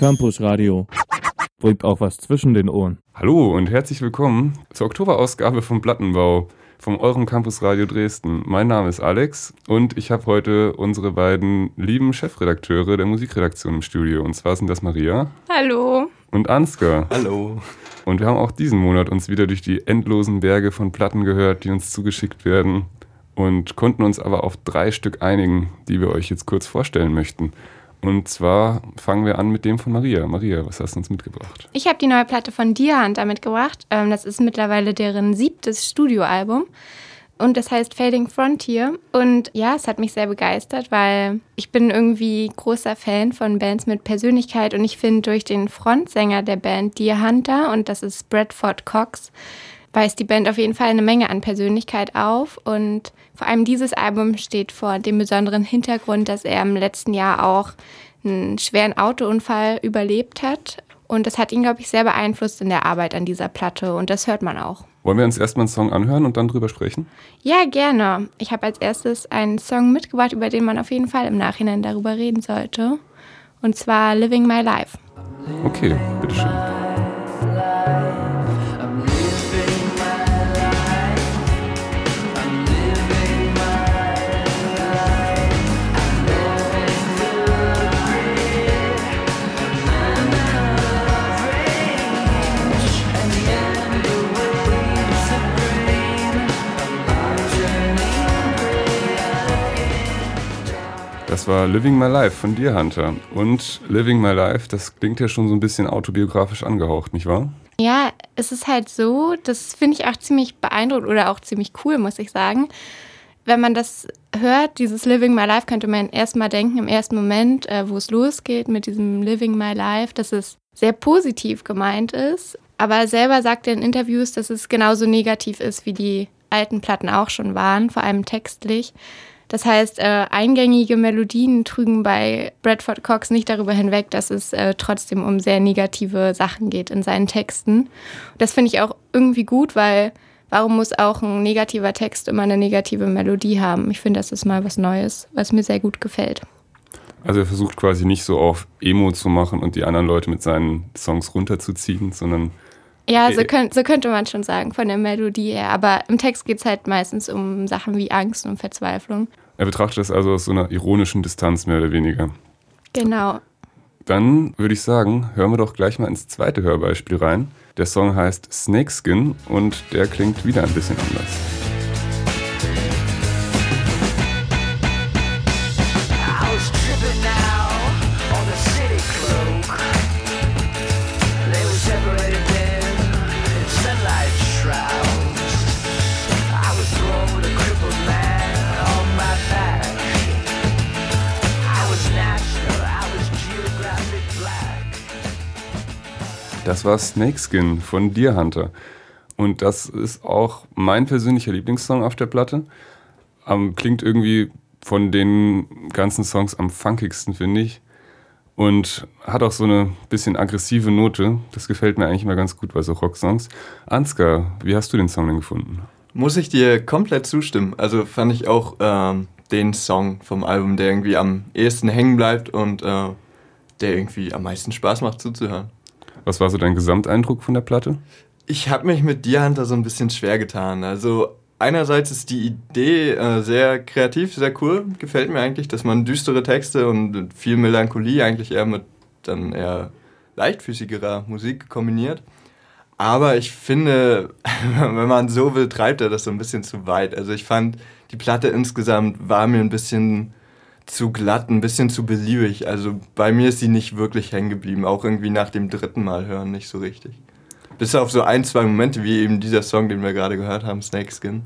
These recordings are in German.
Campus Radio. Bringt auch was zwischen den Ohren. Hallo und herzlich willkommen zur Oktoberausgabe vom Plattenbau vom eurem Campus Radio Dresden. Mein Name ist Alex und ich habe heute unsere beiden lieben Chefredakteure der Musikredaktion im Studio. Und zwar sind das Maria. Hallo. Und Ansgar. Hallo. Und wir haben auch diesen Monat uns wieder durch die endlosen Berge von Platten gehört, die uns zugeschickt werden und konnten uns aber auf drei Stück einigen, die wir euch jetzt kurz vorstellen möchten. Und zwar fangen wir an mit dem von Maria. Maria, was hast du uns mitgebracht? Ich habe die neue Platte von Deer Hunter mitgebracht. Ähm, das ist mittlerweile deren siebtes Studioalbum. Und das heißt Fading Frontier. Und ja, es hat mich sehr begeistert, weil ich bin irgendwie großer Fan von Bands mit Persönlichkeit. Und ich finde durch den Frontsänger der Band Deer Hunter, und das ist Bradford Cox, weist die Band auf jeden Fall eine Menge an Persönlichkeit auf. Und vor allem dieses Album steht vor dem besonderen Hintergrund, dass er im letzten Jahr auch einen schweren Autounfall überlebt hat. Und das hat ihn, glaube ich, sehr beeinflusst in der Arbeit an dieser Platte. Und das hört man auch. Wollen wir uns erstmal einen Song anhören und dann drüber sprechen? Ja, gerne. Ich habe als erstes einen Song mitgebracht, über den man auf jeden Fall im Nachhinein darüber reden sollte. Und zwar Living My Life. Okay, bitteschön. Das war Living My Life von dir, Hunter. Und Living My Life, das klingt ja schon so ein bisschen autobiografisch angehaucht, nicht wahr? Ja, es ist halt so, das finde ich auch ziemlich beeindruckend oder auch ziemlich cool, muss ich sagen. Wenn man das hört, dieses Living My Life, könnte man erstmal denken, im ersten Moment, äh, wo es losgeht mit diesem Living My Life, dass es sehr positiv gemeint ist. Aber selber sagt er in Interviews, dass es genauso negativ ist, wie die alten Platten auch schon waren, vor allem textlich. Das heißt, äh, eingängige Melodien trügen bei Bradford Cox nicht darüber hinweg, dass es äh, trotzdem um sehr negative Sachen geht in seinen Texten. Das finde ich auch irgendwie gut, weil warum muss auch ein negativer Text immer eine negative Melodie haben? Ich finde, das ist mal was Neues, was mir sehr gut gefällt. Also er versucht quasi nicht so auf Emo zu machen und die anderen Leute mit seinen Songs runterzuziehen, sondern ja, so, könnt, so, könnte man schon sagen, von der Melodie her. Aber im Text geht es halt meistens um Sachen wie Angst und Verzweiflung. Er betrachtet das also aus so einer ironischen Distanz mehr oder weniger. Genau. Dann würde ich sagen, hören wir doch gleich mal ins zweite Hörbeispiel rein. Der Song heißt Snakeskin und der klingt wieder ein bisschen anders. Das war Snakeskin von Deer Hunter. Und das ist auch mein persönlicher Lieblingssong auf der Platte. Ähm, klingt irgendwie von den ganzen Songs am funkigsten, finde ich. Und hat auch so eine bisschen aggressive Note. Das gefällt mir eigentlich immer ganz gut bei so Rocksongs. Ansgar, wie hast du den Song denn gefunden? Muss ich dir komplett zustimmen. Also fand ich auch ähm, den Song vom Album, der irgendwie am ehesten hängen bleibt und äh, der irgendwie am meisten Spaß macht zuzuhören. Was war so dein Gesamteindruck von der Platte? Ich habe mich mit Deer Hunter so ein bisschen schwer getan. Also einerseits ist die Idee äh, sehr kreativ, sehr cool. Gefällt mir eigentlich, dass man düstere Texte und viel Melancholie eigentlich eher mit dann eher leichtfüßigerer Musik kombiniert. Aber ich finde, wenn man so will, treibt er das so ein bisschen zu weit. Also ich fand, die Platte insgesamt war mir ein bisschen zu glatt, ein bisschen zu beliebig. Also bei mir ist sie nicht wirklich hängen geblieben, auch irgendwie nach dem dritten Mal hören nicht so richtig. Bis auf so ein, zwei Momente, wie eben dieser Song, den wir gerade gehört haben, Snakeskin,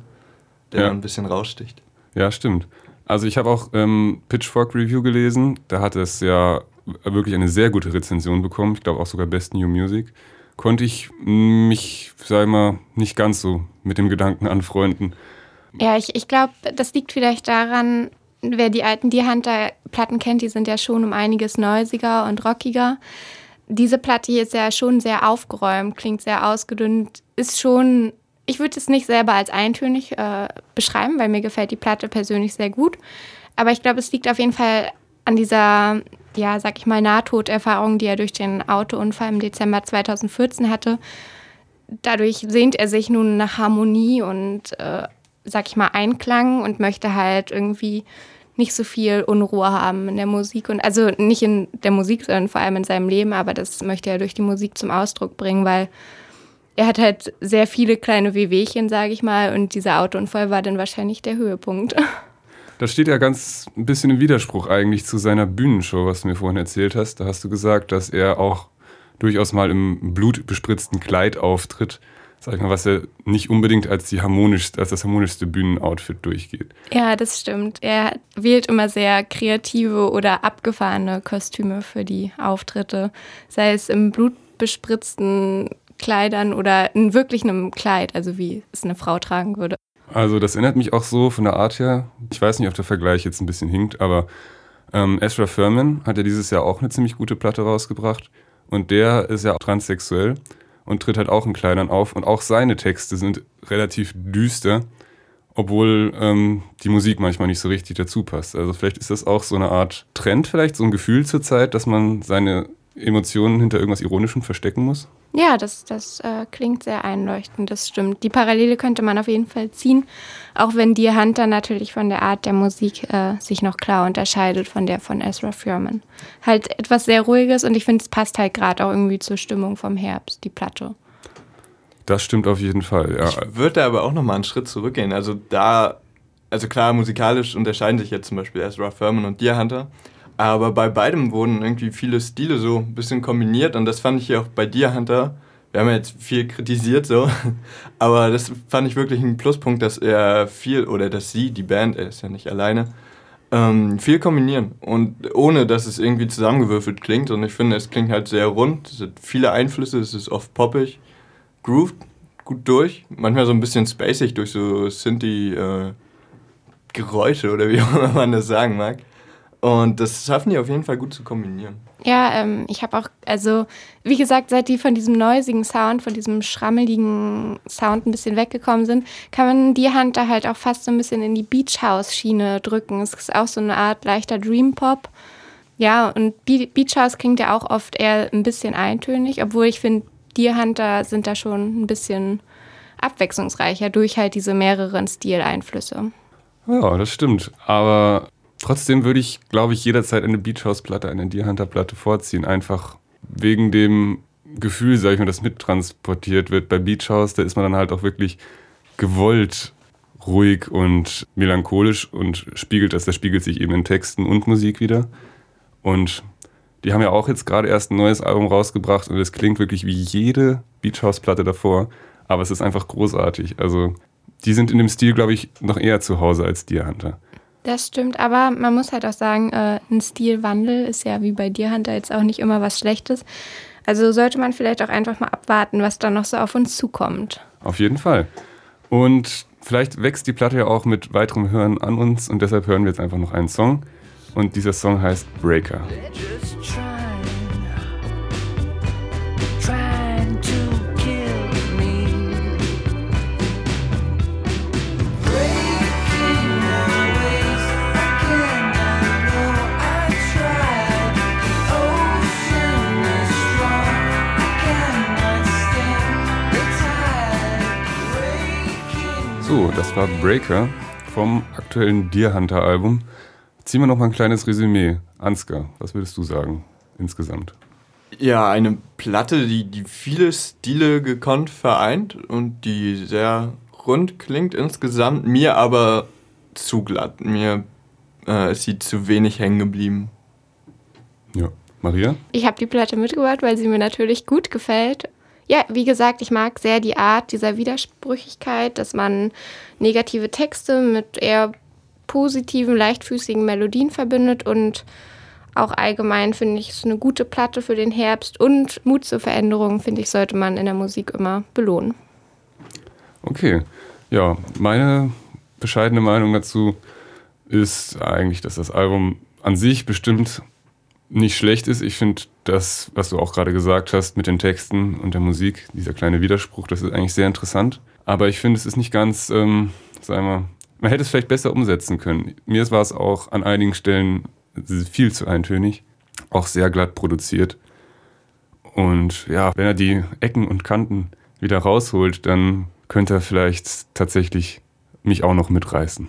der ja. ein bisschen raussticht. Ja, stimmt. Also ich habe auch ähm, Pitchfork Review gelesen, da hat es ja wirklich eine sehr gute Rezension bekommen, ich glaube auch sogar Best New Music. Konnte ich mich, sag ich mal, nicht ganz so mit dem Gedanken anfreunden. Ja, ich, ich glaube, das liegt vielleicht daran, wer die alten Deer Hunter Platten kennt, die sind ja schon um einiges neusiger und rockiger. Diese Platte hier ist ja schon sehr aufgeräumt, klingt sehr ausgedünnt, ist schon, ich würde es nicht selber als eintönig äh, beschreiben, weil mir gefällt die Platte persönlich sehr gut. Aber ich glaube, es liegt auf jeden Fall an dieser ja, sag ich mal, Nahtoderfahrung, die er durch den Autounfall im Dezember 2014 hatte. Dadurch sehnt er sich nun nach Harmonie und, äh, sag ich mal, Einklang und möchte halt irgendwie nicht so viel Unruhe haben in der Musik und also nicht in der Musik, sondern vor allem in seinem Leben, aber das möchte er durch die Musik zum Ausdruck bringen, weil er hat halt sehr viele kleine Wehwehchen, sage ich mal, und dieser Autounfall war dann wahrscheinlich der Höhepunkt. Das steht ja ganz ein bisschen im Widerspruch eigentlich zu seiner Bühnenshow, was du mir vorhin erzählt hast. Da hast du gesagt, dass er auch durchaus mal im blutbespritzten Kleid auftritt sag ich mal, was ja nicht unbedingt als, die harmonischste, als das harmonischste Bühnenoutfit durchgeht. Ja, das stimmt. Er wählt immer sehr kreative oder abgefahrene Kostüme für die Auftritte, sei es im blutbespritzten Kleidern oder in wirklich einem Kleid, also wie es eine Frau tragen würde. Also das erinnert mich auch so von der Art her, ich weiß nicht, ob der Vergleich jetzt ein bisschen hinkt, aber ähm, Ezra Furman hat ja dieses Jahr auch eine ziemlich gute Platte rausgebracht und der ist ja auch transsexuell und tritt halt auch in Kleidern auf. Und auch seine Texte sind relativ düster, obwohl ähm, die Musik manchmal nicht so richtig dazu passt. Also vielleicht ist das auch so eine Art Trend, vielleicht so ein Gefühl zur Zeit, dass man seine Emotionen hinter irgendwas Ironischem verstecken muss? Ja, das, das äh, klingt sehr einleuchtend, das stimmt. Die Parallele könnte man auf jeden Fall ziehen, auch wenn die Hunter natürlich von der Art der Musik äh, sich noch klar unterscheidet von der von Ezra Furman. Halt etwas sehr Ruhiges und ich finde, es passt halt gerade auch irgendwie zur Stimmung vom Herbst, die Platte. Das stimmt auf jeden Fall, ja. Ich würde aber auch nochmal einen Schritt zurückgehen. Also da, also klar, musikalisch unterscheiden sich jetzt zum Beispiel Ezra Furman und Deer Hunter. Aber bei beidem wurden irgendwie viele Stile so ein bisschen kombiniert und das fand ich hier auch bei dir, Hunter. Wir haben ja jetzt viel kritisiert so, aber das fand ich wirklich ein Pluspunkt, dass er viel, oder dass sie, die Band, er ist ja nicht alleine, ähm, viel kombinieren und ohne, dass es irgendwie zusammengewürfelt klingt. Und ich finde, es klingt halt sehr rund, es hat viele Einflüsse, es ist oft poppig, grooved gut durch, manchmal so ein bisschen spacig durch so Synthi-Geräusche äh, oder wie auch immer man das sagen mag. Und das schaffen die auf jeden Fall gut zu kombinieren. Ja, ähm, ich habe auch, also wie gesagt, seit die von diesem neusigen Sound, von diesem schrammeligen Sound ein bisschen weggekommen sind, kann man die Hand da halt auch fast so ein bisschen in die Beach House Schiene drücken. Es ist auch so eine Art leichter Dream Pop. Ja, und Beach House klingt ja auch oft eher ein bisschen eintönig, obwohl ich finde, die Hunter sind da schon ein bisschen abwechslungsreicher durch halt diese mehreren Stileinflüsse. Ja, das stimmt. Aber Trotzdem würde ich, glaube ich, jederzeit eine Beach House Platte, eine Deer Hunter Platte vorziehen. Einfach wegen dem Gefühl, sage ich mal, das mittransportiert wird. Bei Beach House, da ist man dann halt auch wirklich gewollt ruhig und melancholisch und spiegelt das, das spiegelt sich eben in Texten und Musik wieder. Und die haben ja auch jetzt gerade erst ein neues Album rausgebracht und es klingt wirklich wie jede Beach House Platte davor, aber es ist einfach großartig. Also die sind in dem Stil, glaube ich, noch eher zu Hause als Deer Hunter. Das stimmt, aber man muss halt auch sagen, äh, ein Stilwandel ist ja wie bei dir, Hunter, jetzt auch nicht immer was Schlechtes. Also sollte man vielleicht auch einfach mal abwarten, was da noch so auf uns zukommt. Auf jeden Fall. Und vielleicht wächst die Platte ja auch mit weiterem Hören an uns und deshalb hören wir jetzt einfach noch einen Song. Und dieser Song heißt Breaker. Just So, das war Breaker vom aktuellen Deer Hunter Album. Ziehen wir noch mal ein kleines Resümee. Ansgar, was würdest du sagen insgesamt? Ja, eine Platte, die, die viele Stile gekonnt vereint und die sehr rund klingt insgesamt, mir aber zu glatt. Mir äh, ist sie zu wenig hängen geblieben. Ja. Maria? Ich habe die Platte mitgebracht, weil sie mir natürlich gut gefällt ja, wie gesagt, ich mag sehr die Art dieser Widersprüchigkeit, dass man negative Texte mit eher positiven, leichtfüßigen Melodien verbindet und auch allgemein finde ich es eine gute Platte für den Herbst und Mut zur Veränderung, finde ich, sollte man in der Musik immer belohnen. Okay, ja, meine bescheidene Meinung dazu ist eigentlich, dass das Album an sich bestimmt nicht schlecht ist. Ich finde das, was du auch gerade gesagt hast mit den Texten und der Musik, dieser kleine Widerspruch, das ist eigentlich sehr interessant. Aber ich finde, es ist nicht ganz, ähm, sagen wir, man hätte es vielleicht besser umsetzen können. Mir war es auch an einigen Stellen viel zu eintönig. auch sehr glatt produziert. Und ja, wenn er die Ecken und Kanten wieder rausholt, dann könnte er vielleicht tatsächlich mich auch noch mitreißen.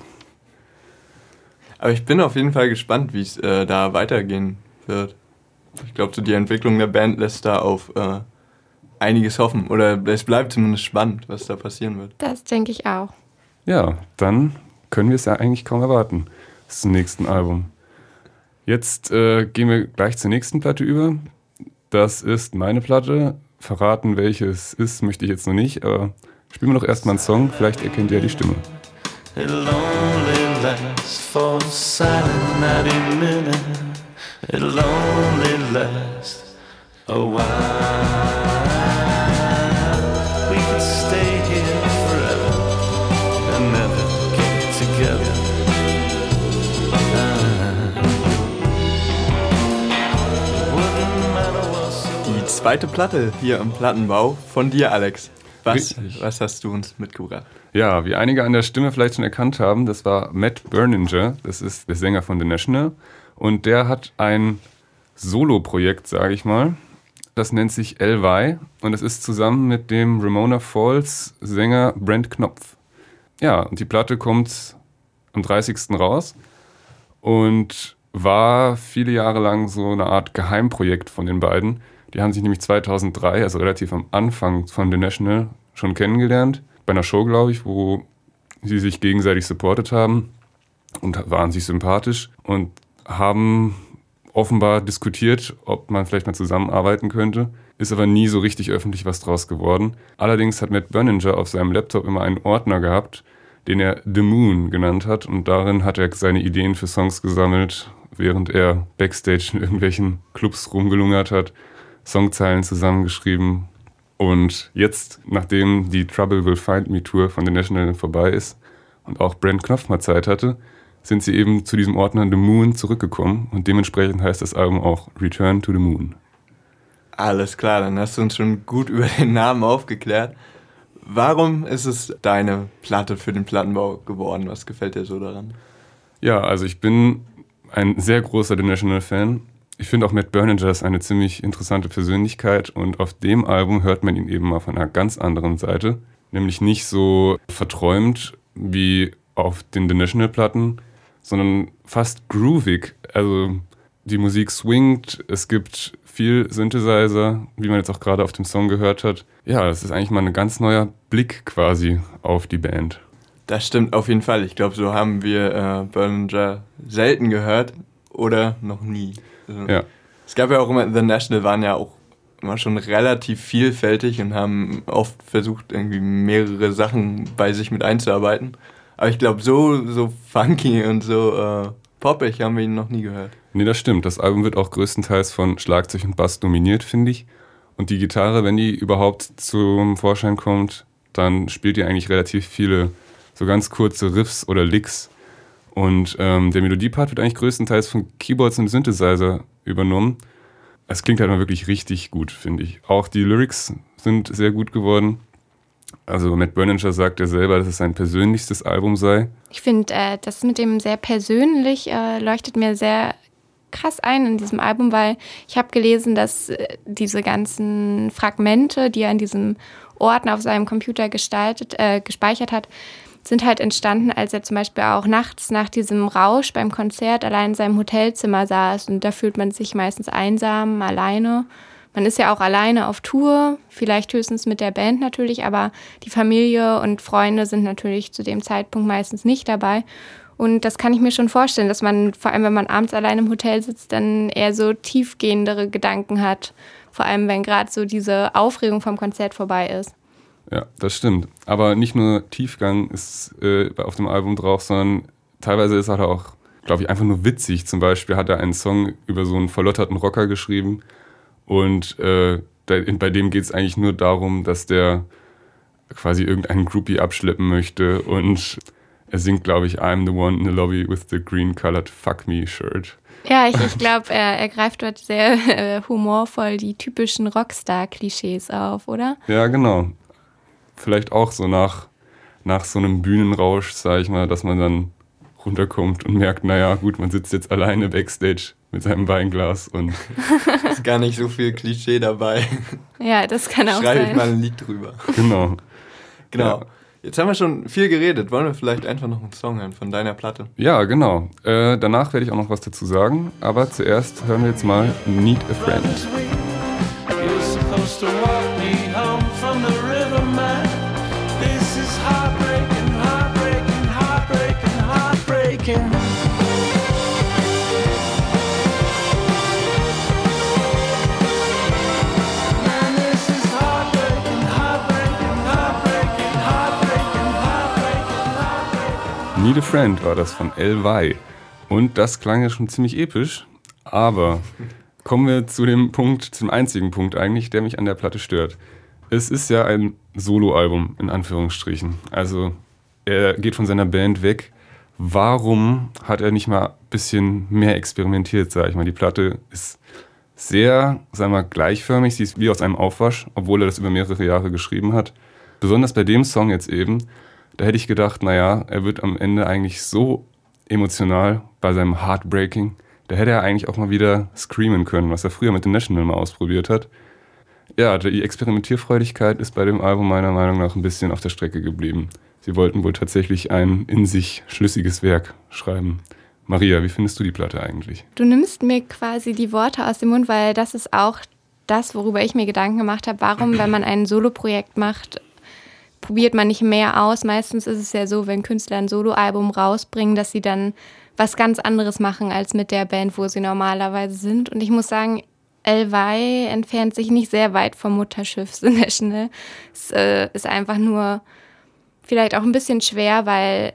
Aber ich bin auf jeden Fall gespannt, wie es äh, da weitergehen wird. Ich glaube, so die Entwicklung der Band lässt da auf äh, einiges hoffen. Oder es bleibt zumindest spannend, was da passieren wird. Das denke ich auch. Ja, dann können wir es ja eigentlich kaum erwarten zum nächsten Album. Jetzt äh, gehen wir gleich zur nächsten Platte über. Das ist meine Platte. Verraten, welche es ist, möchte ich jetzt noch nicht, aber spielen wir doch erstmal einen Song, vielleicht erkennt ihr ja die Stimme. It only lasts for silent night in minute. It'll only last a while. zweite Platte hier im Plattenbau von dir, Alex. Was, was hast du uns mitgebracht? Ja, wie einige an der Stimme vielleicht schon erkannt haben, das war Matt Berninger, das ist der Sänger von The National. Und der hat ein Solo-Projekt, sage ich mal. Das nennt sich LY und es ist zusammen mit dem Ramona Falls Sänger Brent Knopf. Ja, und die Platte kommt am 30. raus und war viele Jahre lang so eine Art Geheimprojekt von den beiden. Die haben sich nämlich 2003, also relativ am Anfang von The National, schon kennengelernt. Bei einer Show, glaube ich, wo sie sich gegenseitig supportet haben und waren sich sympathisch und haben offenbar diskutiert, ob man vielleicht mal zusammenarbeiten könnte. Ist aber nie so richtig öffentlich was draus geworden. Allerdings hat Matt Berninger auf seinem Laptop immer einen Ordner gehabt, den er The Moon genannt hat. Und darin hat er seine Ideen für Songs gesammelt, während er backstage in irgendwelchen Clubs rumgelungert hat. Songzeilen zusammengeschrieben. Und jetzt, nachdem die Trouble Will Find Me Tour von The National vorbei ist und auch Brent Knopf mal Zeit hatte, sind sie eben zu diesem Ordner The Moon zurückgekommen und dementsprechend heißt das Album auch Return to the Moon. Alles klar, dann hast du uns schon gut über den Namen aufgeklärt. Warum ist es deine Platte für den Plattenbau geworden? Was gefällt dir so daran? Ja, also ich bin ein sehr großer The National Fan ich finde auch Matt Berninger ist eine ziemlich interessante Persönlichkeit und auf dem Album hört man ihn eben mal von einer ganz anderen Seite. Nämlich nicht so verträumt wie auf den The National Platten, sondern fast groovig. Also die Musik swingt, es gibt viel Synthesizer, wie man jetzt auch gerade auf dem Song gehört hat. Ja, es ist eigentlich mal ein ganz neuer Blick quasi auf die Band. Das stimmt auf jeden Fall. Ich glaube, so haben wir äh, Berninger selten gehört oder noch nie. Also, ja. Es gab ja auch immer, The National waren ja auch immer schon relativ vielfältig und haben oft versucht, irgendwie mehrere Sachen bei sich mit einzuarbeiten. Aber ich glaube, so, so funky und so äh, poppig haben wir ihn noch nie gehört. Nee, das stimmt. Das Album wird auch größtenteils von Schlagzeug und Bass dominiert, finde ich. Und die Gitarre, wenn die überhaupt zum Vorschein kommt, dann spielt die eigentlich relativ viele so ganz kurze Riffs oder Licks und ähm, der Melodiepart wird eigentlich größtenteils von Keyboards und Synthesizer übernommen. Es klingt halt mal wirklich richtig gut, finde ich. Auch die Lyrics sind sehr gut geworden. Also Matt Berninger sagt ja selber, dass es sein persönlichstes Album sei. Ich finde, äh, das mit dem sehr persönlich äh, leuchtet mir sehr krass ein in diesem Album, weil ich habe gelesen, dass äh, diese ganzen Fragmente, die er in diesem Ordner auf seinem Computer gestaltet, äh, gespeichert hat, sind halt entstanden, als er zum Beispiel auch nachts nach diesem Rausch beim Konzert allein in seinem Hotelzimmer saß. Und da fühlt man sich meistens einsam, alleine. Man ist ja auch alleine auf Tour, vielleicht höchstens mit der Band natürlich, aber die Familie und Freunde sind natürlich zu dem Zeitpunkt meistens nicht dabei. Und das kann ich mir schon vorstellen, dass man, vor allem wenn man abends allein im Hotel sitzt, dann eher so tiefgehendere Gedanken hat. Vor allem, wenn gerade so diese Aufregung vom Konzert vorbei ist. Ja, das stimmt. Aber nicht nur Tiefgang ist äh, auf dem Album drauf, sondern teilweise ist er auch, glaube ich, einfach nur witzig. Zum Beispiel hat er einen Song über so einen verlotterten Rocker geschrieben und äh, bei dem geht es eigentlich nur darum, dass der quasi irgendeinen Groupie abschleppen möchte und er singt, glaube ich, I'm the one in the lobby with the green colored fuck me shirt. Ja, ich, ich glaube, er, er greift dort sehr äh, humorvoll die typischen Rockstar-Klischees auf, oder? Ja, genau vielleicht auch so nach, nach so einem Bühnenrausch, sage ich mal, dass man dann runterkommt und merkt, naja, gut, man sitzt jetzt alleine backstage mit seinem Weinglas und Ist gar nicht so viel Klischee dabei. Ja, das kann auch Schreibe ich sein. mal ein Lied drüber. genau. Genau. Ja. Jetzt haben wir schon viel geredet. Wollen wir vielleicht einfach noch einen Song hören von deiner Platte? Ja, genau. Äh, danach werde ich auch noch was dazu sagen, aber zuerst hören wir jetzt mal Need a Friend. You're supposed to Need a Friend war das von L.Y. Und das klang ja schon ziemlich episch, aber kommen wir zu dem Punkt, zum einzigen Punkt eigentlich, der mich an der Platte stört. Es ist ja ein Soloalbum, in Anführungsstrichen. Also er geht von seiner Band weg. Warum hat er nicht mal ein bisschen mehr experimentiert, sag ich mal? Die Platte ist sehr, sagen wir, gleichförmig. Sie ist wie aus einem Aufwasch, obwohl er das über mehrere Jahre geschrieben hat. Besonders bei dem Song jetzt eben, da hätte ich gedacht, naja, er wird am Ende eigentlich so emotional bei seinem Heartbreaking. Da hätte er eigentlich auch mal wieder screamen können, was er früher mit The National mal ausprobiert hat. Ja, die Experimentierfreudigkeit ist bei dem Album meiner Meinung nach ein bisschen auf der Strecke geblieben. Sie wollten wohl tatsächlich ein in sich schlüssiges Werk schreiben. Maria, wie findest du die Platte eigentlich? Du nimmst mir quasi die Worte aus dem Mund, weil das ist auch das, worüber ich mir Gedanken gemacht habe. Warum, wenn man ein Soloprojekt macht, probiert man nicht mehr aus? Meistens ist es ja so, wenn Künstler ein Soloalbum rausbringen, dass sie dann was ganz anderes machen als mit der Band, wo sie normalerweise sind. Und ich muss sagen, LY entfernt sich nicht sehr weit vom Mutterschiff The National. Es äh, ist einfach nur vielleicht auch ein bisschen schwer, weil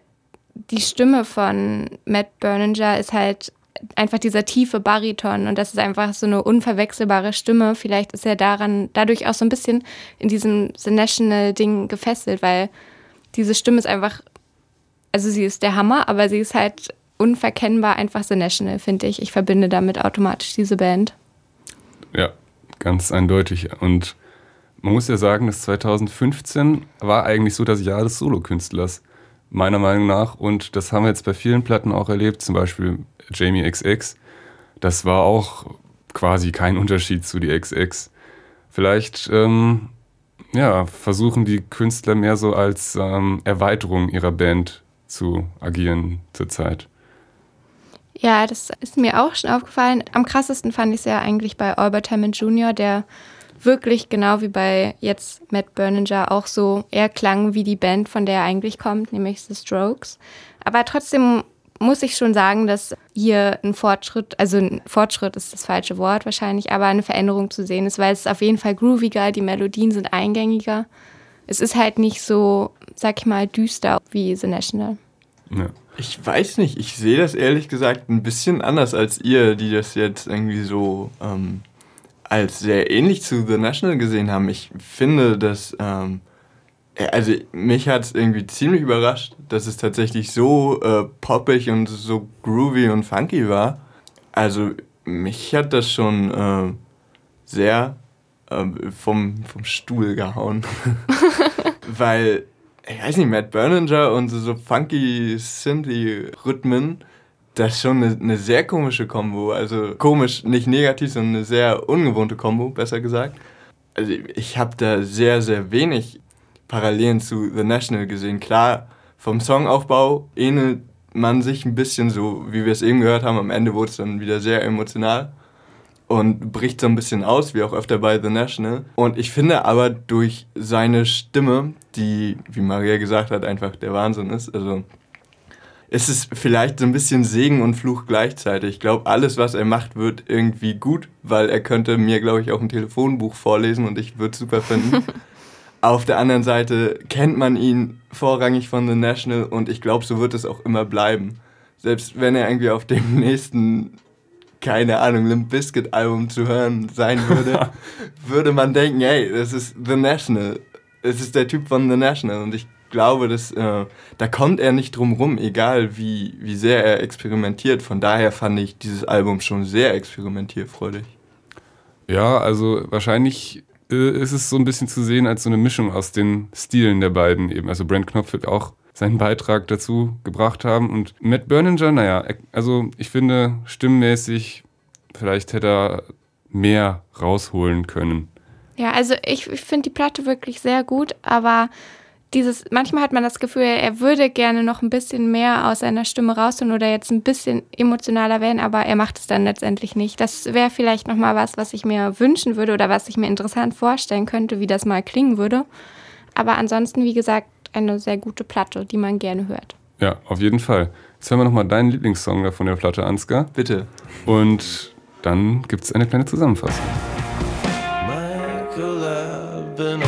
die Stimme von Matt Berninger ist halt einfach dieser tiefe Bariton und das ist einfach so eine unverwechselbare Stimme. Vielleicht ist er daran dadurch auch so ein bisschen in diesem The National Ding gefesselt, weil diese Stimme ist einfach, also sie ist der Hammer, aber sie ist halt unverkennbar einfach The National, finde ich. Ich verbinde damit automatisch diese Band. Ja, ganz eindeutig. Und man muss ja sagen, das 2015 war eigentlich so das Jahr des Solokünstlers, meiner Meinung nach. Und das haben wir jetzt bei vielen Platten auch erlebt, zum Beispiel Jamie XX. Das war auch quasi kein Unterschied zu die XX. Vielleicht ähm, ja, versuchen die Künstler mehr so als ähm, Erweiterung ihrer Band zu agieren zurzeit. Ja, das ist mir auch schon aufgefallen. Am krassesten fand ich es ja eigentlich bei Albert Hammond Jr., der wirklich genau wie bei jetzt Matt Berninger auch so eher klang wie die Band, von der er eigentlich kommt, nämlich The Strokes. Aber trotzdem muss ich schon sagen, dass hier ein Fortschritt, also ein Fortschritt ist das falsche Wort wahrscheinlich, aber eine Veränderung zu sehen ist, weil es ist auf jeden Fall grooviger, die Melodien sind eingängiger. Es ist halt nicht so, sag ich mal, düster wie The National. Ja. Ich weiß nicht, ich sehe das ehrlich gesagt ein bisschen anders als ihr, die das jetzt irgendwie so ähm, als sehr ähnlich zu The National gesehen haben. Ich finde, dass, ähm, ja, also mich hat es irgendwie ziemlich überrascht, dass es tatsächlich so äh, poppig und so groovy und funky war. Also mich hat das schon äh, sehr äh, vom, vom Stuhl gehauen. Weil ich weiß nicht, Matt Berninger und so, so funky Synthie-Rhythmen, das ist schon eine, eine sehr komische Kombo. Also komisch, nicht negativ, sondern eine sehr ungewohnte Kombo, besser gesagt. Also ich habe da sehr, sehr wenig Parallelen zu The National gesehen. Klar, vom Songaufbau ähnelt man sich ein bisschen so, wie wir es eben gehört haben. Am Ende wurde es dann wieder sehr emotional und bricht so ein bisschen aus, wie auch öfter bei The National. Und ich finde aber durch seine Stimme, die, wie Maria gesagt hat, einfach der Wahnsinn ist, also es ist vielleicht so ein bisschen Segen und Fluch gleichzeitig. Ich glaube, alles, was er macht, wird irgendwie gut, weil er könnte mir, glaube ich, auch ein Telefonbuch vorlesen und ich würde es super finden. Auf der anderen Seite kennt man ihn vorrangig von The National und ich glaube, so wird es auch immer bleiben. Selbst wenn er irgendwie auf dem nächsten keine Ahnung, Limp Bizkit Album zu hören sein würde, würde man denken, hey, das ist The National. Es ist der Typ von The National und ich glaube, dass, äh, da kommt er nicht drum rum, egal wie, wie sehr er experimentiert. Von daher fand ich dieses Album schon sehr experimentierfreudig. Ja, also wahrscheinlich äh, ist es so ein bisschen zu sehen als so eine Mischung aus den Stilen der beiden eben. Also Brent Knopf wird auch seinen Beitrag dazu gebracht haben und Matt Berninger, naja, also ich finde stimmmäßig vielleicht hätte er mehr rausholen können. Ja, also ich, ich finde die Platte wirklich sehr gut, aber dieses, manchmal hat man das Gefühl, er würde gerne noch ein bisschen mehr aus seiner Stimme rausholen oder jetzt ein bisschen emotionaler werden, aber er macht es dann letztendlich nicht. Das wäre vielleicht nochmal was, was ich mir wünschen würde oder was ich mir interessant vorstellen könnte, wie das mal klingen würde. Aber ansonsten, wie gesagt, eine sehr gute Platte, die man gerne hört. Ja, auf jeden Fall. Jetzt hören wir nochmal deinen Lieblingssong da von der Platte, Ansgar. Bitte. Und dann gibt es eine kleine Zusammenfassung. Michael, I've been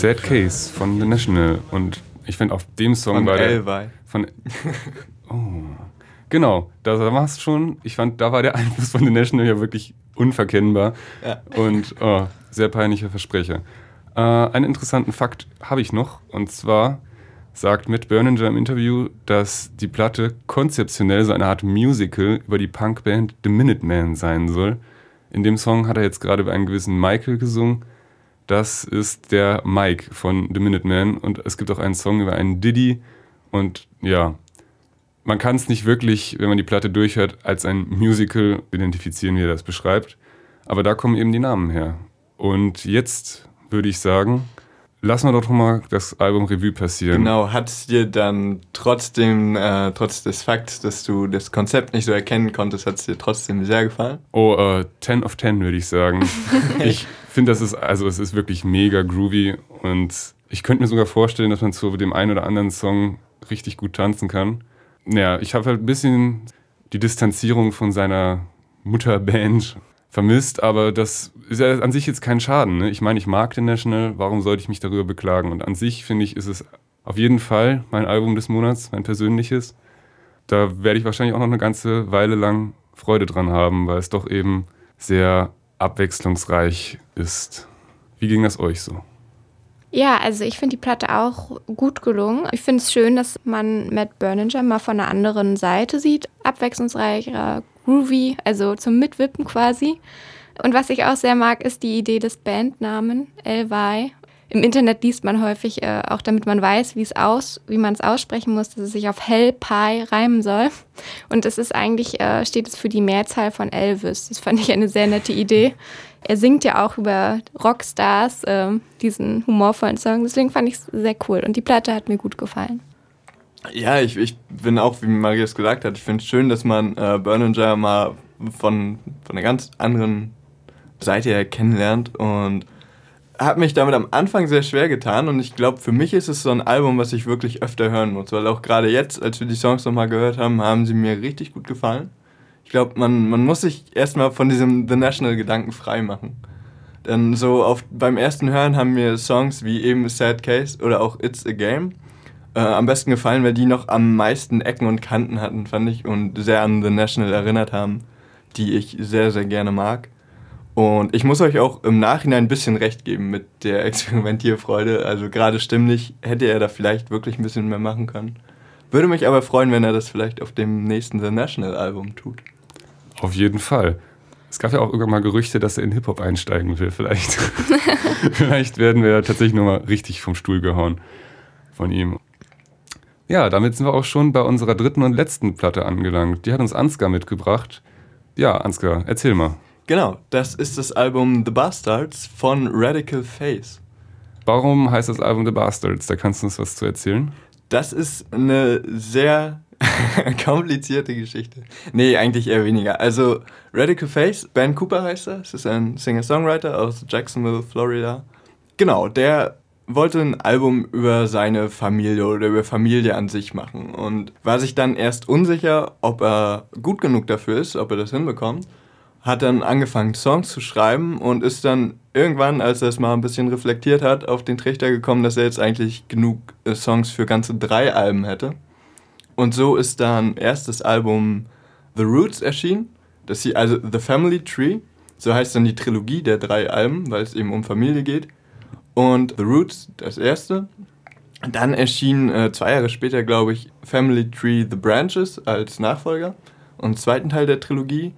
Sad Case von The National. Und ich finde, auf dem Song Von war der. Elvai. Von. Oh. Genau, da war es schon. Ich fand, da war der Einfluss von The National ja wirklich unverkennbar. Ja. Und oh, sehr peinlicher Versprecher. Äh, einen interessanten Fakt habe ich noch. Und zwar sagt Matt Berninger im Interview, dass die Platte konzeptionell so eine Art Musical über die Punkband The Minutemen sein soll. In dem Song hat er jetzt gerade über einen gewissen Michael gesungen. Das ist der Mike von The Minutemen. Und es gibt auch einen Song über einen Diddy. Und ja, man kann es nicht wirklich, wenn man die Platte durchhört, als ein Musical identifizieren, wie er das beschreibt. Aber da kommen eben die Namen her. Und jetzt würde ich sagen, lassen wir doch mal das Album Revue passieren. Genau, hat es dir dann trotzdem, äh, trotz des Fakts, dass du das Konzept nicht so erkennen konntest, hat es dir trotzdem sehr gefallen? Oh, äh, 10 of 10 würde ich sagen. ich finde, das ist, also es ist wirklich mega groovy und ich könnte mir sogar vorstellen, dass man zu dem einen oder anderen Song richtig gut tanzen kann. Ja, ich habe halt ein bisschen die Distanzierung von seiner Mutterband vermisst, aber das ist ja an sich jetzt kein Schaden. Ne? Ich meine, ich mag den National, warum sollte ich mich darüber beklagen? Und an sich finde ich, ist es auf jeden Fall mein Album des Monats, mein persönliches. Da werde ich wahrscheinlich auch noch eine ganze Weile lang Freude dran haben, weil es doch eben sehr abwechslungsreich ist. Wie ging das euch so? Ja, also ich finde die Platte auch gut gelungen. Ich finde es schön, dass man Matt Berninger mal von einer anderen Seite sieht. Abwechslungsreicher, groovy, also zum Mitwippen quasi. Und was ich auch sehr mag, ist die Idee des Bandnamen, Elvai. Im Internet liest man häufig, äh, auch damit man weiß, wie es aus, wie man es aussprechen muss, dass es sich auf Hell Pie reimen soll. Und es ist eigentlich, äh, steht es für die Mehrzahl von Elvis. Das fand ich eine sehr nette Idee. Er singt ja auch über Rockstars, äh, diesen humorvollen Song. Deswegen fand ich es sehr cool. Und die Platte hat mir gut gefallen. Ja, ich, ich bin auch, wie Marius gesagt hat, ich finde es schön, dass man äh, Berninger mal von, von einer ganz anderen Seite her kennenlernt und habe mich damit am Anfang sehr schwer getan und ich glaube, für mich ist es so ein Album, was ich wirklich öfter hören muss, weil auch gerade jetzt, als wir die Songs nochmal gehört haben, haben sie mir richtig gut gefallen. Ich glaube, man, man muss sich erstmal von diesem The National-Gedanken frei machen. Denn so auf, beim ersten Hören haben mir Songs wie eben Sad Case oder auch It's a Game äh, am besten gefallen, weil die noch am meisten Ecken und Kanten hatten, fand ich, und sehr an The National erinnert haben, die ich sehr, sehr gerne mag. Und ich muss euch auch im Nachhinein ein bisschen recht geben mit der Experimentierfreude. Also gerade stimmlich hätte er da vielleicht wirklich ein bisschen mehr machen können. Würde mich aber freuen, wenn er das vielleicht auf dem nächsten The National Album tut. Auf jeden Fall. Es gab ja auch irgendwann mal Gerüchte, dass er in Hip-Hop einsteigen will. Vielleicht, vielleicht werden wir tatsächlich nochmal richtig vom Stuhl gehauen von ihm. Ja, damit sind wir auch schon bei unserer dritten und letzten Platte angelangt. Die hat uns Ansgar mitgebracht. Ja, Ansgar, erzähl mal. Genau, das ist das Album The Bastards von Radical Face. Warum heißt das Album The Bastards? Da kannst du uns was zu erzählen. Das ist eine sehr komplizierte Geschichte. Nee, eigentlich eher weniger. Also, Radical Face, Ben Cooper heißt er. Es ist ein Singer-Songwriter aus Jacksonville, Florida. Genau, der wollte ein Album über seine Familie oder über Familie an sich machen und war sich dann erst unsicher, ob er gut genug dafür ist, ob er das hinbekommt. Hat dann angefangen, Songs zu schreiben und ist dann irgendwann, als er es mal ein bisschen reflektiert hat, auf den Trichter gekommen, dass er jetzt eigentlich genug äh, Songs für ganze drei Alben hätte. Und so ist dann erst das Album The Roots erschienen, das hier, also The Family Tree, so heißt dann die Trilogie der drei Alben, weil es eben um Familie geht. Und The Roots, das erste, Dann erschien äh, zwei Jahre später, glaube ich, Family Tree The Branches als Nachfolger und zweiten Teil der Trilogie.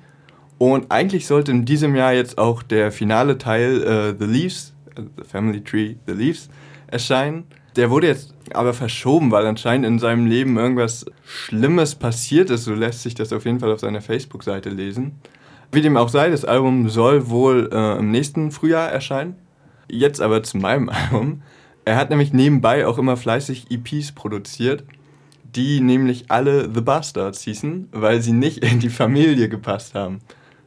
Und eigentlich sollte in diesem Jahr jetzt auch der finale Teil äh, The Leaves, äh, The Family Tree The Leaves, erscheinen. Der wurde jetzt aber verschoben, weil anscheinend in seinem Leben irgendwas Schlimmes passiert ist. So lässt sich das auf jeden Fall auf seiner Facebook-Seite lesen. Wie dem auch sei, das Album soll wohl äh, im nächsten Frühjahr erscheinen. Jetzt aber zu meinem Album. Er hat nämlich nebenbei auch immer fleißig EPs produziert, die nämlich alle The Bastards hießen, weil sie nicht in die Familie gepasst haben,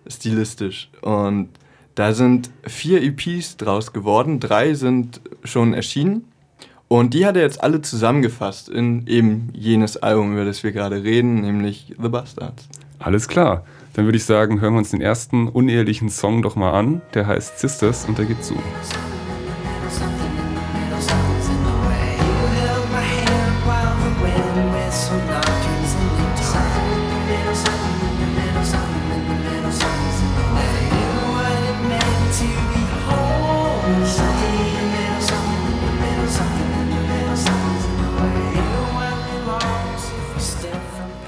stilistisch. Und da sind vier EPs draus geworden, drei sind schon erschienen. Und die hat er jetzt alle zusammengefasst in eben jenes Album, über das wir gerade reden, nämlich The Bastards. Alles klar. Dann würde ich sagen, hören wir uns den ersten unehelichen Song doch mal an. Der heißt Sisters und der geht so.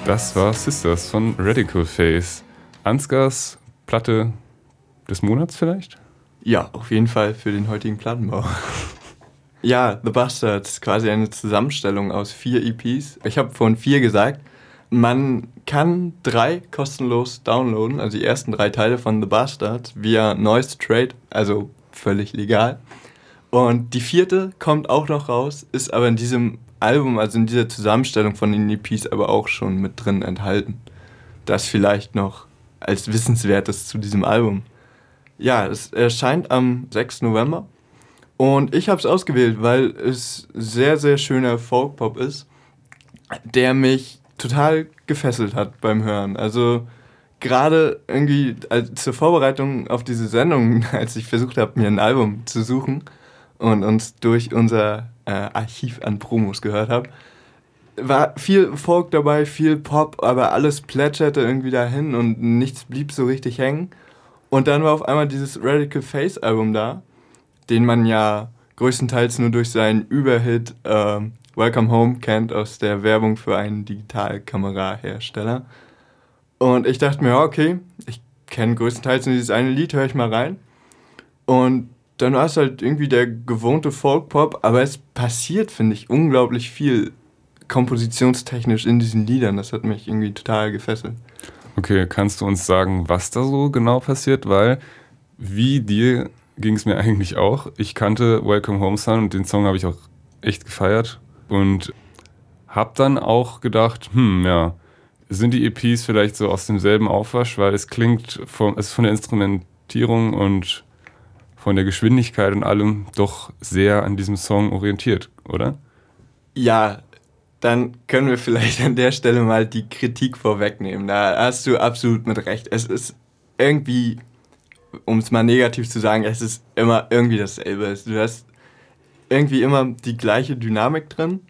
Das war Sisters von Radical Face. Ansgars Platte des Monats vielleicht? Ja, auf jeden Fall für den heutigen Plattenbau. ja, The Bastards, quasi eine Zusammenstellung aus vier EPs. Ich habe vorhin vier gesagt. Man kann drei kostenlos downloaden, also die ersten drei Teile von The Bastards via Noise Trade, also völlig legal. Und die vierte kommt auch noch raus, ist aber in diesem Album, also in dieser Zusammenstellung von den EPs, aber auch schon mit drin enthalten. Das vielleicht noch als Wissenswertes zu diesem Album. Ja, es erscheint am 6. November und ich habe es ausgewählt, weil es sehr, sehr schöner Folk-Pop ist, der mich total gefesselt hat beim Hören. Also gerade irgendwie zur Vorbereitung auf diese Sendung, als ich versucht habe, mir ein Album zu suchen und uns durch unser äh, Archiv an Promos gehört habe, war viel Folk dabei, viel Pop, aber alles plätscherte irgendwie dahin und nichts blieb so richtig hängen. Und dann war auf einmal dieses Radical Face Album da, den man ja größtenteils nur durch seinen Überhit äh, Welcome Home kennt aus der Werbung für einen Digitalkamerahersteller. Und ich dachte mir, okay, ich kenne größtenteils nur dieses eine Lied, höre ich mal rein. Und dann war es halt irgendwie der gewohnte Folk-Pop, aber es passiert, finde ich, unglaublich viel kompositionstechnisch in diesen Liedern. Das hat mich irgendwie total gefesselt. Okay, kannst du uns sagen, was da so genau passiert? Weil, wie dir ging es mir eigentlich auch. Ich kannte Welcome Home Son und den Song habe ich auch echt gefeiert und habe dann auch gedacht, hm, ja, sind die EPs vielleicht so aus demselben Aufwasch, weil es klingt vom, es ist von der Instrumentierung und von der Geschwindigkeit und allem doch sehr an diesem Song orientiert, oder? Ja, dann können wir vielleicht an der Stelle mal die Kritik vorwegnehmen. Da hast du absolut mit recht. Es ist irgendwie, um es mal negativ zu sagen, es ist immer irgendwie dasselbe. Du hast irgendwie immer die gleiche Dynamik drin,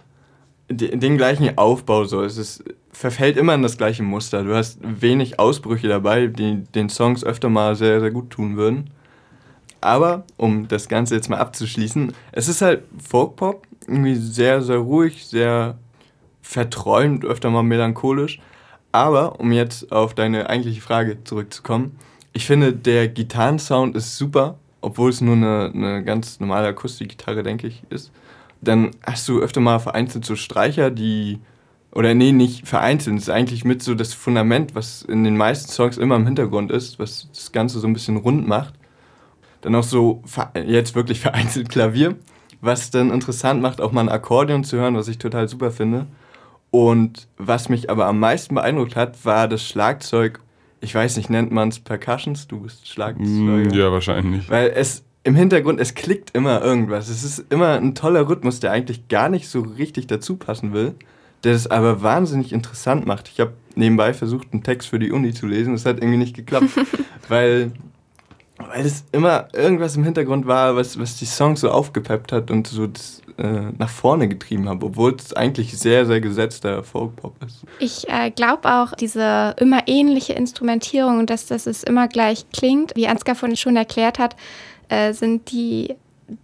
den gleichen Aufbau so. Es ist, verfällt immer in das gleiche Muster. Du hast wenig Ausbrüche dabei, die den Songs öfter mal sehr, sehr gut tun würden. Aber, um das Ganze jetzt mal abzuschließen, es ist halt Folkpop, irgendwie sehr, sehr ruhig, sehr verträumt, öfter mal melancholisch. Aber, um jetzt auf deine eigentliche Frage zurückzukommen, ich finde, der Gitarrensound ist super, obwohl es nur eine, eine ganz normale Akustikgitarre, denke ich, ist. Dann hast du öfter mal vereinzelt so Streicher, die, oder nee, nicht vereinzelt, ist eigentlich mit so das Fundament, was in den meisten Songs immer im Hintergrund ist, was das Ganze so ein bisschen rund macht. Dann auch so jetzt wirklich vereinzelt Klavier, was dann interessant macht, auch mal ein Akkordeon zu hören, was ich total super finde. Und was mich aber am meisten beeindruckt hat, war das Schlagzeug. Ich weiß nicht, nennt man es Percussions? Du bist Schlagzeuger. Mm, Ja, wahrscheinlich. Weil es im Hintergrund, es klickt immer irgendwas. Es ist immer ein toller Rhythmus, der eigentlich gar nicht so richtig dazu passen will, der es aber wahnsinnig interessant macht. Ich habe nebenbei versucht, einen Text für die Uni zu lesen. Das hat irgendwie nicht geklappt, weil, weil es immer irgendwas im Hintergrund war, was, was die Songs so aufgepeppt hat und so das, äh, nach vorne getrieben hat, obwohl es eigentlich sehr, sehr gesetzter Folkpop ist. Ich äh, glaube auch, diese immer ähnliche Instrumentierung und dass, dass es immer gleich klingt, wie Ansgar vorhin schon erklärt hat, äh, sind die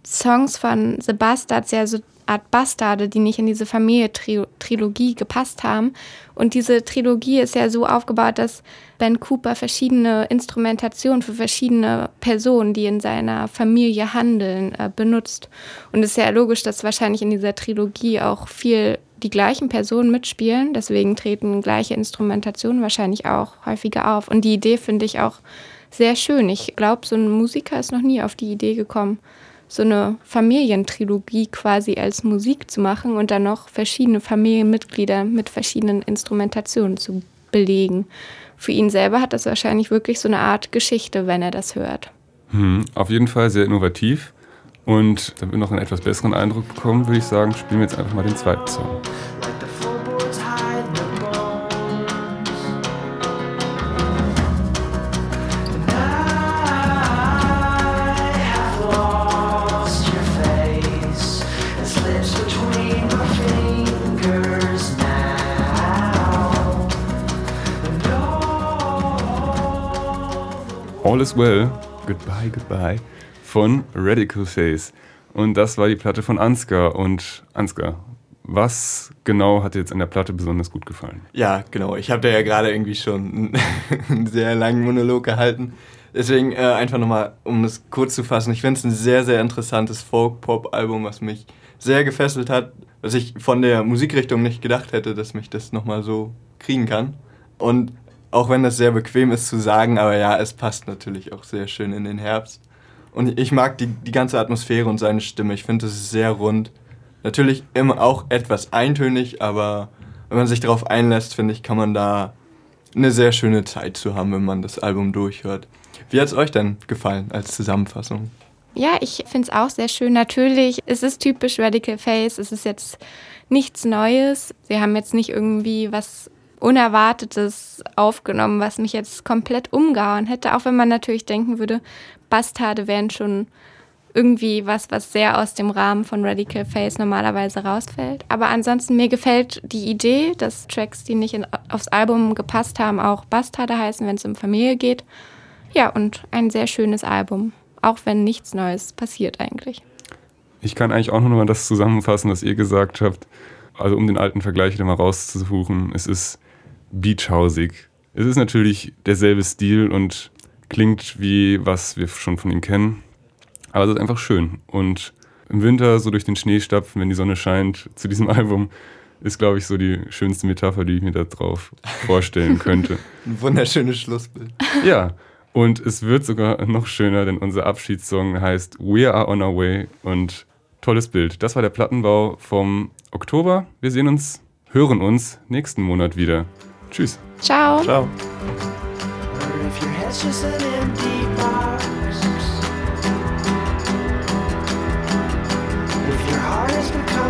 Songs von The Bastards ja so Art Bastarde, die nicht in diese Familie-Trilogie gepasst haben. Und diese Trilogie ist ja so aufgebaut, dass Ben Cooper verschiedene Instrumentationen für verschiedene Personen, die in seiner Familie handeln, äh, benutzt. Und es ist ja logisch, dass wahrscheinlich in dieser Trilogie auch viel die gleichen Personen mitspielen. Deswegen treten gleiche Instrumentationen wahrscheinlich auch häufiger auf. Und die Idee finde ich auch sehr schön. Ich glaube, so ein Musiker ist noch nie auf die Idee gekommen, so eine Familientrilogie quasi als Musik zu machen und dann noch verschiedene Familienmitglieder mit verschiedenen Instrumentationen zu belegen. Für ihn selber hat das wahrscheinlich wirklich so eine Art Geschichte, wenn er das hört. Hm, auf jeden Fall sehr innovativ. Und damit wir noch einen etwas besseren Eindruck bekommen, würde ich sagen, spielen wir jetzt einfach mal den zweiten Song. All is Well, Goodbye, Goodbye von Radical Face. Und das war die Platte von Ansgar. Und Ansgar, was genau hat dir jetzt an der Platte besonders gut gefallen? Ja, genau. Ich habe da ja gerade irgendwie schon einen sehr langen Monolog gehalten. Deswegen äh, einfach nochmal, um das kurz zu fassen. Ich finde es ein sehr, sehr interessantes Folk-Pop-Album, was mich sehr gefesselt hat, was ich von der Musikrichtung nicht gedacht hätte, dass mich das nochmal so kriegen kann. Und auch wenn das sehr bequem ist zu sagen, aber ja, es passt natürlich auch sehr schön in den Herbst. Und ich mag die, die ganze Atmosphäre und seine Stimme. Ich finde, es sehr rund. Natürlich immer auch etwas eintönig, aber wenn man sich darauf einlässt, finde ich, kann man da eine sehr schöne Zeit zu haben, wenn man das Album durchhört. Wie hat es euch denn gefallen als Zusammenfassung? Ja, ich finde es auch sehr schön. Natürlich, es ist typisch Radical Face. Es ist jetzt nichts Neues. Sie haben jetzt nicht irgendwie was Unerwartetes aufgenommen, was mich jetzt komplett umgehauen hätte. Auch wenn man natürlich denken würde, Bastarde wären schon irgendwie was, was sehr aus dem Rahmen von Radical Face normalerweise rausfällt. Aber ansonsten, mir gefällt die Idee, dass Tracks, die nicht in, aufs Album gepasst haben, auch Bastarde heißen, wenn es um Familie geht. Ja, und ein sehr schönes Album. Auch wenn nichts Neues passiert eigentlich. Ich kann eigentlich auch nur mal das zusammenfassen, was ihr gesagt habt. Also um den alten Vergleich wieder mal rauszusuchen, es ist beachhausig. Es ist natürlich derselbe Stil und klingt wie was wir schon von ihm kennen. Aber es ist einfach schön. Und im Winter so durch den Schnee stapfen, wenn die Sonne scheint, zu diesem Album, ist, glaube ich, so die schönste Metapher, die ich mir da drauf vorstellen könnte. Ein wunderschönes Schlussbild. Ja, und es wird sogar noch schöner, denn unser Abschiedssong heißt We Are On Our Way und tolles Bild. Das war der Plattenbau vom Oktober. Wir sehen uns, hören uns nächsten Monat wieder. Tschüss. Ciao. Ciao.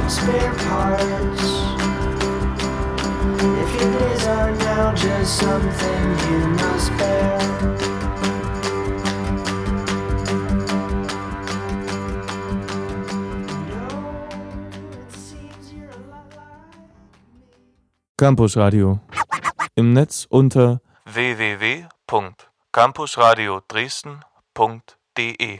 spare parts. If your days are now just something you must bear. Campus Radio. Im Netz unter www.campusradio Dresden.de